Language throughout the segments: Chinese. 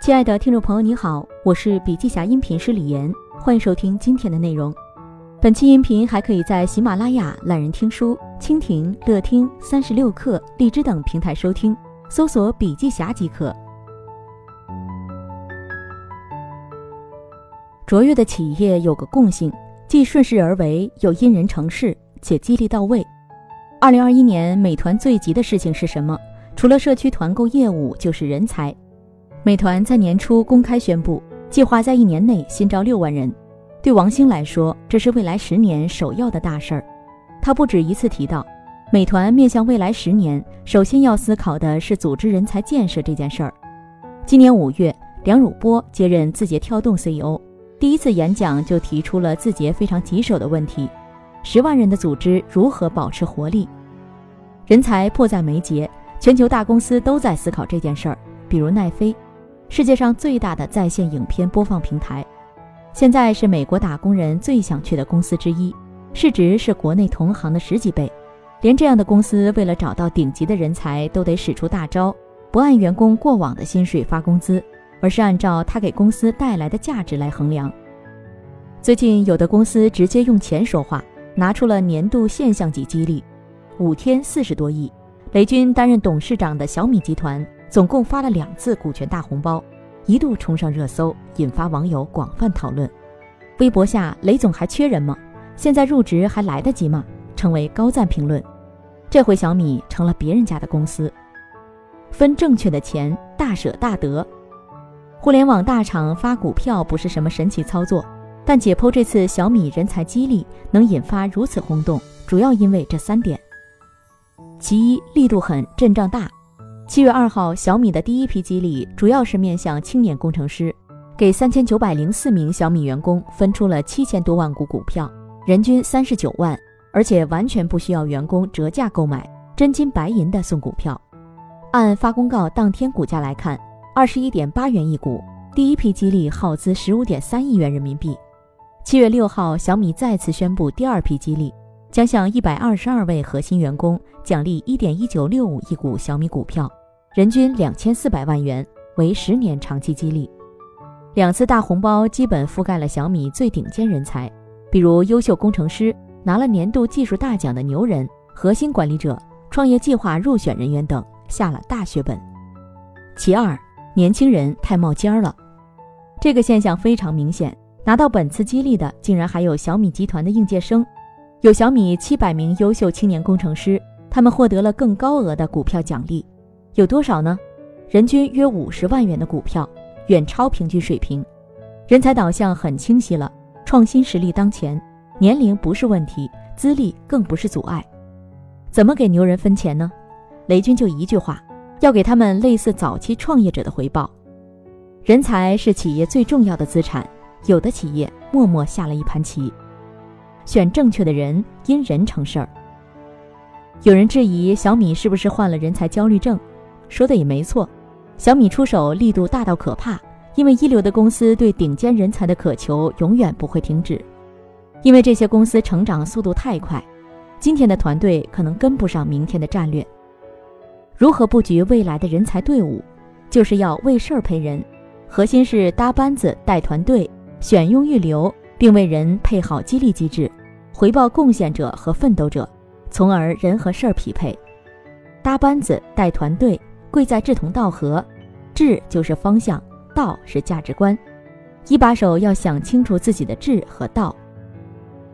亲爱的听众朋友，你好，我是笔记侠音频师李岩，欢迎收听今天的内容。本期音频还可以在喜马拉雅、懒人听书、蜻蜓、乐听、三十六课、荔枝等平台收听，搜索“笔记侠”即可。卓越的企业有个共性，既顺势而为，又因人成事，且激励到位。二零二一年，美团最急的事情是什么？除了社区团购业务，就是人才。美团在年初公开宣布，计划在一年内新招六万人。对王兴来说，这是未来十年首要的大事儿。他不止一次提到，美团面向未来十年，首先要思考的是组织人才建设这件事儿。今年五月，梁汝波接任字节跳动 CEO，第一次演讲就提出了字节非常棘手的问题：十万人的组织如何保持活力？人才迫在眉睫，全球大公司都在思考这件事儿，比如奈飞。世界上最大的在线影片播放平台，现在是美国打工人最想去的公司之一，市值是国内同行的十几倍。连这样的公司，为了找到顶级的人才，都得使出大招，不按员工过往的薪水发工资，而是按照他给公司带来的价值来衡量。最近，有的公司直接用钱说话，拿出了年度现象级激励，五天四十多亿。雷军担任董事长的小米集团。总共发了两次股权大红包，一度冲上热搜，引发网友广泛讨论。微博下雷总还缺人吗？现在入职还来得及吗？成为高赞评论。这回小米成了别人家的公司，分正确的钱，大舍大得。互联网大厂发股票不是什么神奇操作，但解剖这次小米人才激励能引发如此轰动，主要因为这三点：其一，力度狠，阵仗大。七月二号，小米的第一批激励主要是面向青年工程师，给三千九百零四名小米员工分出了七千多万股股票，人均三十九万，而且完全不需要员工折价购买，真金白银的送股票。按发公告当天股价来看，二十一点八元一股，第一批激励耗资十五点三亿元人民币。七月六号，小米再次宣布第二批激励，将向一百二十二位核心员工奖励一点一九六五亿股小米股票。人均两千四百万元，为十年长期激励。两次大红包基本覆盖了小米最顶尖人才，比如优秀工程师、拿了年度技术大奖的牛人、核心管理者、创业计划入选人员等，下了大血本。其二，年轻人太冒尖儿了，这个现象非常明显。拿到本次激励的，竟然还有小米集团的应届生，有小米七百名优秀青年工程师，他们获得了更高额的股票奖励。有多少呢？人均约五十万元的股票，远超平均水平。人才导向很清晰了，创新实力当前，年龄不是问题，资历更不是阻碍。怎么给牛人分钱呢？雷军就一句话：要给他们类似早期创业者的回报。人才是企业最重要的资产，有的企业默默下了一盘棋，选正确的人，因人成事儿。有人质疑小米是不是患了人才焦虑症？说的也没错，小米出手力度大到可怕，因为一流的公司对顶尖人才的渴求永远不会停止，因为这些公司成长速度太快，今天的团队可能跟不上明天的战略。如何布局未来的人才队伍，就是要为事儿培人，核心是搭班子带团队，选用预留，并为人配好激励机制，回报贡献者和奋斗者，从而人和事儿匹配，搭班子带团队。贵在志同道合，志就是方向，道是价值观。一把手要想清楚自己的志和道。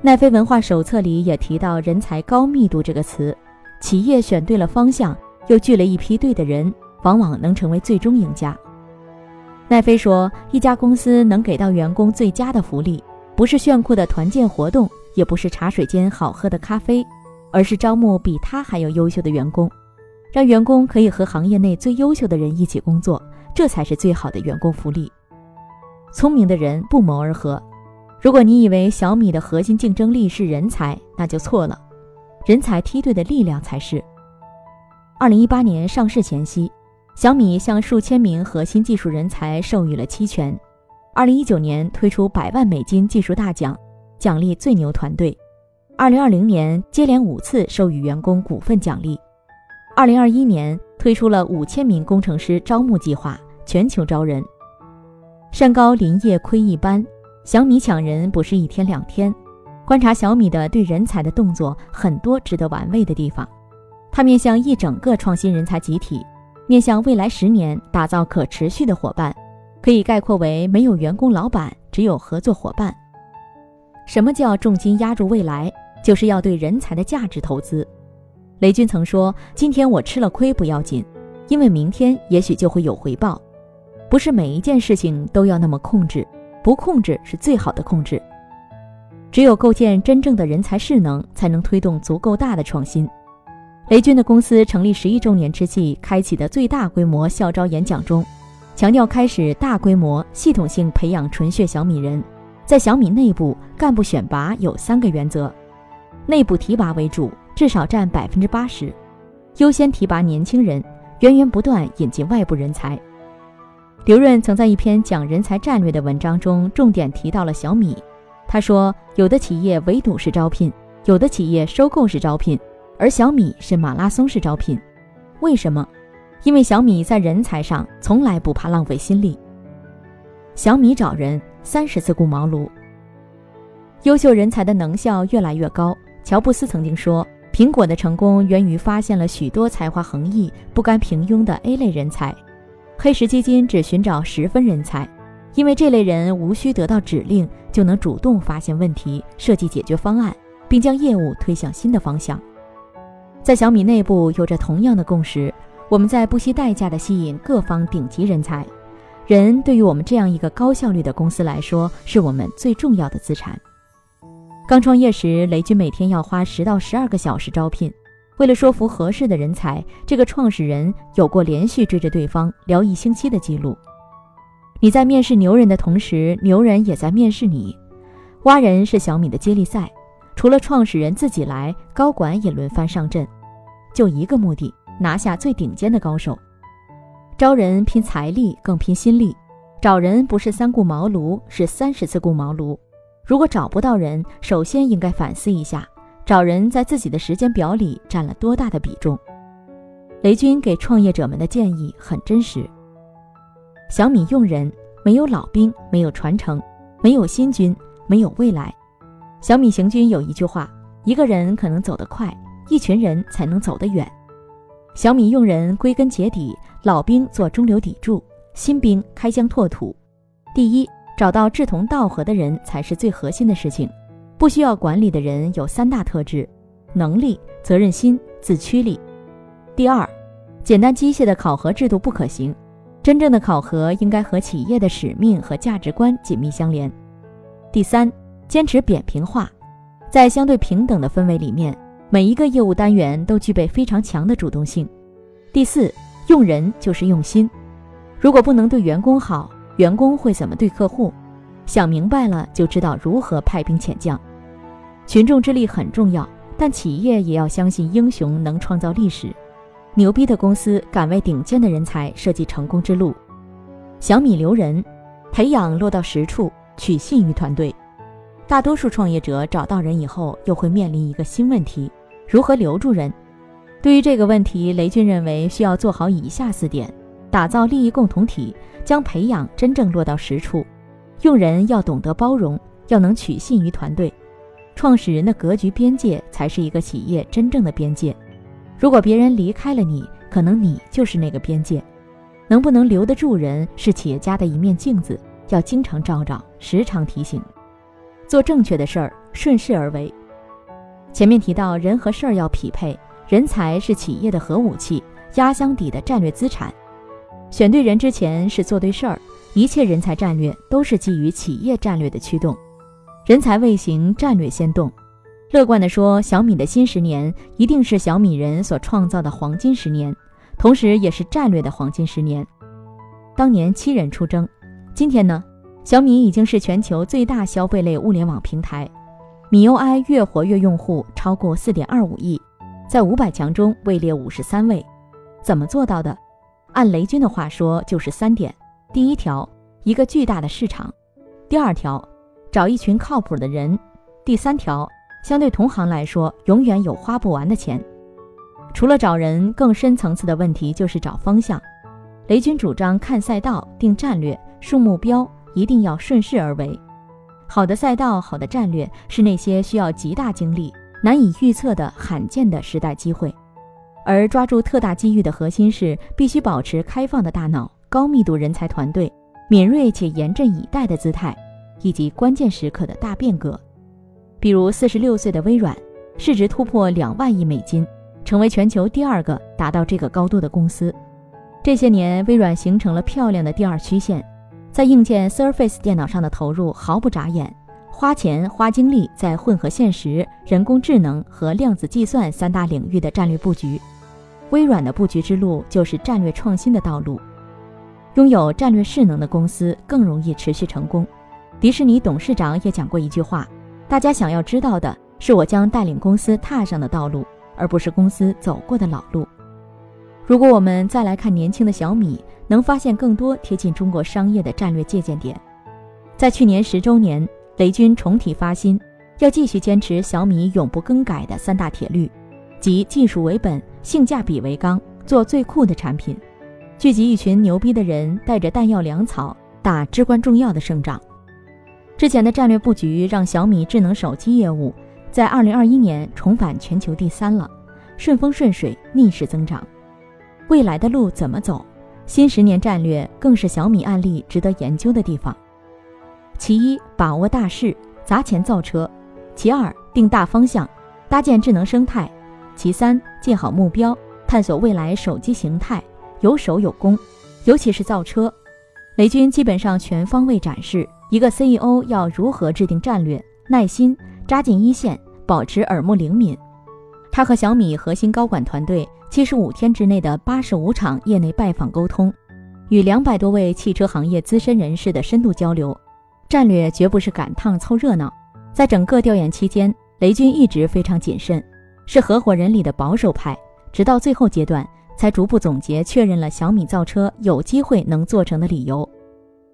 奈飞文化手册里也提到“人才高密度”这个词，企业选对了方向，又聚了一批对的人，往往能成为最终赢家。奈飞说，一家公司能给到员工最佳的福利，不是炫酷的团建活动，也不是茶水间好喝的咖啡，而是招募比他还要优秀的员工。让员工可以和行业内最优秀的人一起工作，这才是最好的员工福利。聪明的人不谋而合。如果你以为小米的核心竞争力是人才，那就错了，人才梯队的力量才是。二零一八年上市前夕，小米向数千名核心技术人才授予了期权。二零一九年推出百万美金技术大奖，奖励最牛团队。二零二零年接连五次授予员工股份奖励。二零二一年推出了五千名工程师招募计划，全球招人。山高林业亏一般，小米抢人不是一天两天。观察小米的对人才的动作，很多值得玩味的地方。它面向一整个创新人才集体，面向未来十年打造可持续的伙伴，可以概括为没有员工老板，只有合作伙伴。什么叫重金压住未来？就是要对人才的价值投资。雷军曾说：“今天我吃了亏不要紧，因为明天也许就会有回报。”不是每一件事情都要那么控制，不控制是最好的控制。只有构建真正的人才势能，才能推动足够大的创新。雷军的公司成立十一周年之际开启的最大规模校招演讲中，强调开始大规模、系统性培养纯血小米人。在小米内部干部选拔有三个原则：内部提拔为主，至少占百分之八十；优先提拔年轻人，源源不断引进外部人才。刘润曾在一篇讲人才战略的文章中，重点提到了小米。他说：“有的企业围堵式招聘，有的企业收购式招聘，而小米是马拉松式招聘。为什么？因为小米在人才上从来不怕浪费心力。小米找人三十次顾茅庐，优秀人才的能效越来越高。乔布斯曾经说，苹果的成功源于发现了许多才华横溢、不甘平庸的 A 类人才。”黑石基金只寻找十分人才，因为这类人无需得到指令就能主动发现问题、设计解决方案，并将业务推向新的方向。在小米内部有着同样的共识，我们在不惜代价地吸引各方顶级人才。人对于我们这样一个高效率的公司来说，是我们最重要的资产。刚创业时，雷军每天要花十到十二个小时招聘。为了说服合适的人才，这个创始人有过连续追着对方聊一星期的记录。你在面试牛人的同时，牛人也在面试你。挖人是小米的接力赛，除了创始人自己来，高管也轮番上阵，就一个目的：拿下最顶尖的高手。招人拼财力，更拼心力；找人不是三顾茅庐，是三十次顾茅庐。如果找不到人，首先应该反思一下。找人在自己的时间表里占了多大的比重？雷军给创业者们的建议很真实。小米用人没有老兵，没有传承，没有新军，没有未来。小米行军有一句话：一个人可能走得快，一群人才能走得远。小米用人归根结底，老兵做中流砥柱，新兵开疆拓土。第一，找到志同道合的人才是最核心的事情。不需要管理的人有三大特质：能力、责任心、自驱力。第二，简单机械的考核制度不可行，真正的考核应该和企业的使命和价值观紧密相连。第三，坚持扁平化，在相对平等的氛围里面，每一个业务单元都具备非常强的主动性。第四，用人就是用心，如果不能对员工好，员工会怎么对客户？想明白了，就知道如何派兵遣将。群众之力很重要，但企业也要相信英雄能创造历史。牛逼的公司敢为顶尖的人才设计成功之路。小米留人，培养落到实处，取信于团队。大多数创业者找到人以后，又会面临一个新问题：如何留住人？对于这个问题，雷军认为需要做好以下四点：打造利益共同体，将培养真正落到实处。用人要懂得包容，要能取信于团队。创始人的格局边界才是一个企业真正的边界。如果别人离开了你，可能你就是那个边界。能不能留得住人，是企业家的一面镜子，要经常照照，时常提醒。做正确的事儿，顺势而为。前面提到，人和事儿要匹配，人才是企业的核武器，压箱底的战略资产。选对人之前是做对事儿。一切人才战略都是基于企业战略的驱动，人才未行，战略先动。乐观地说，小米的新十年一定是小米人所创造的黄金十年，同时也是战略的黄金十年。当年七人出征，今天呢？小米已经是全球最大消费类物联网平台，米 UI 月活跃用户超过四点二五亿，在五百强中位列五十三位。怎么做到的？按雷军的话说，就是三点。第一条，一个巨大的市场；第二条，找一群靠谱的人；第三条，相对同行来说，永远有花不完的钱。除了找人，更深层次的问题就是找方向。雷军主张看赛道、定战略、树目标、一定要顺势而为。好的赛道、好的战略是那些需要极大精力、难以预测的罕见的时代机会，而抓住特大机遇的核心是必须保持开放的大脑、高密度人才团队、敏锐且严阵以待的姿态，以及关键时刻的大变革。比如，四十六岁的微软，市值突破两万亿美金，成为全球第二个达到这个高度的公司。这些年，微软形成了漂亮的第二曲线。在硬件 Surface 电脑上的投入毫不眨眼，花钱花精力在混合现实、人工智能和量子计算三大领域的战略布局。微软的布局之路就是战略创新的道路。拥有战略势能的公司更容易持续成功。迪士尼董事长也讲过一句话：“大家想要知道的是我将带领公司踏上的道路，而不是公司走过的老路。”如果我们再来看年轻的小米。能发现更多贴近中国商业的战略借鉴点。在去年十周年，雷军重提发心，要继续坚持小米永不更改的三大铁律，即技术为本、性价比为纲，做最酷的产品，聚集一群牛逼的人，带着弹药粮草打至关重要的胜仗。之前的战略布局让小米智能手机业务在二零二一年重返全球第三了，顺风顺水，逆势增长。未来的路怎么走？新十年战略更是小米案例值得研究的地方。其一，把握大势，砸钱造车；其二，定大方向，搭建智能生态；其三，建好目标，探索未来手机形态，有手有功。尤其是造车，雷军基本上全方位展示一个 CEO 要如何制定战略，耐心扎进一线，保持耳目灵敏。他和小米核心高管团队。七十五天之内的八十五场业内拜访沟通，与两百多位汽车行业资深人士的深度交流，战略绝不是赶趟凑热闹。在整个调研期间，雷军一直非常谨慎，是合伙人里的保守派。直到最后阶段，才逐步总结确认了小米造车有机会能做成的理由。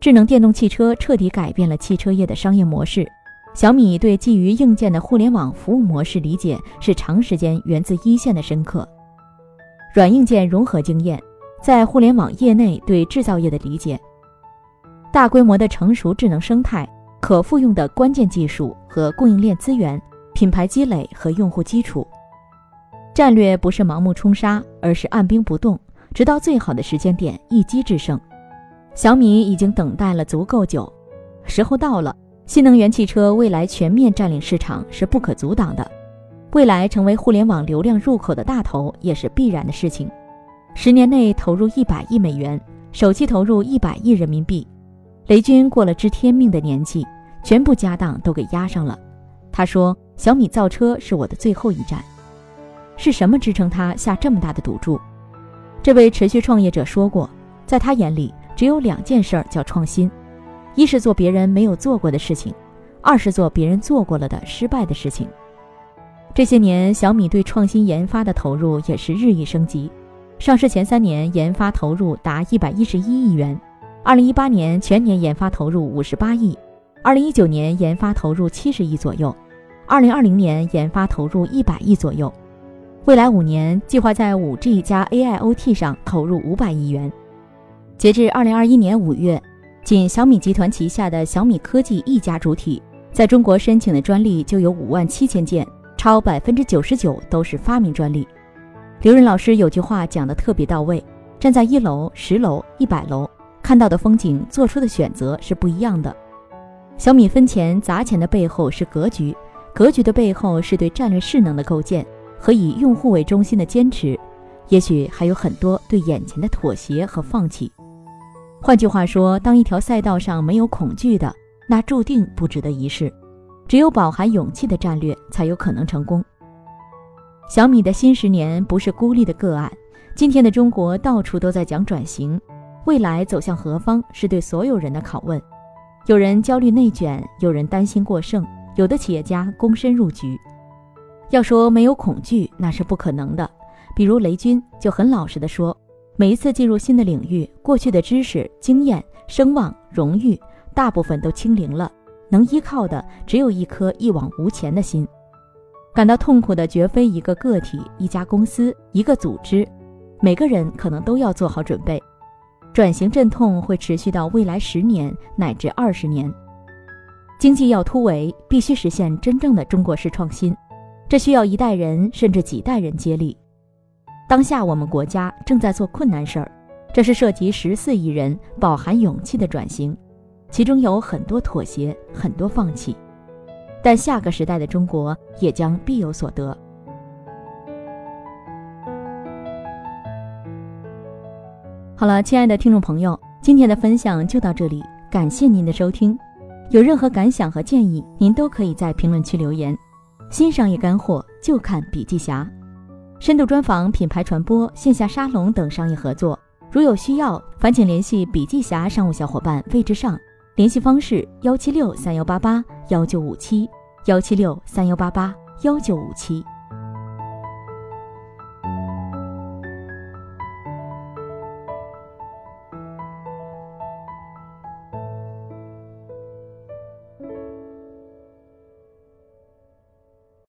智能电动汽车彻底改变了汽车业的商业模式。小米对基于硬件的互联网服务模式理解，是长时间源自一线的深刻。软硬件融合经验，在互联网业内对制造业的理解，大规模的成熟智能生态，可复用的关键技术和供应链资源，品牌积累和用户基础。战略不是盲目冲杀，而是按兵不动，直到最好的时间点一击制胜。小米已经等待了足够久，时候到了。新能源汽车未来全面占领市场是不可阻挡的。未来成为互联网流量入口的大头也是必然的事情。十年内投入一百亿美元，首期投入一百亿人民币。雷军过了知天命的年纪，全部家当都给押上了。他说：“小米造车是我的最后一站。”是什么支撑他下这么大的赌注？这位持续创业者说过，在他眼里只有两件事儿叫创新：一是做别人没有做过的事情，二是做别人做过了的失败的事情。这些年，小米对创新研发的投入也是日益升级。上市前三年，研发投入达一百一十一亿元；二零一八年全年研发投入五十八亿；二零一九年研发投入七十亿左右；二零二零年研发投入一百亿左右。未来五年计划在五 G 加 AIoT 上投入五百亿元。截至二零二一年五月，仅小米集团旗下的小米科技一家主体在中国申请的专利就有五万七千件。超百分之九十九都是发明专利。刘润老师有句话讲得特别到位：站在一楼、十楼、一百楼，看到的风景，做出的选择是不一样的。小米分钱砸钱的背后是格局，格局的背后是对战略势能的构建和以用户为中心的坚持，也许还有很多对眼前的妥协和放弃。换句话说，当一条赛道上没有恐惧的，那注定不值得一试。只有饱含勇气的战略才有可能成功。小米的新十年不是孤立的个案，今天的中国到处都在讲转型，未来走向何方是对所有人的拷问。有人焦虑内卷，有人担心过剩，有的企业家躬身入局。要说没有恐惧，那是不可能的。比如雷军就很老实的说，每一次进入新的领域，过去的知识、经验、声望、荣誉，大部分都清零了。能依靠的只有一颗一往无前的心，感到痛苦的绝非一个个体、一家公司、一个组织，每个人可能都要做好准备。转型阵痛会持续到未来十年乃至二十年。经济要突围，必须实现真正的中国式创新，这需要一代人甚至几代人接力。当下我们国家正在做困难事儿，这是涉及十四亿人饱含勇气的转型，其中有很多妥协，很多放弃，但下个时代的中国也将必有所得。好了，亲爱的听众朋友，今天的分享就到这里，感谢您的收听。有任何感想和建议，您都可以在评论区留言。新商业干货就看笔记侠，深度专访、品牌传播、线下沙龙等商业合作，如有需要，烦请联系笔记侠商务小伙伴魏志尚，联系方式：幺七六三幺八八幺九五七，幺七六三幺八八幺九五七。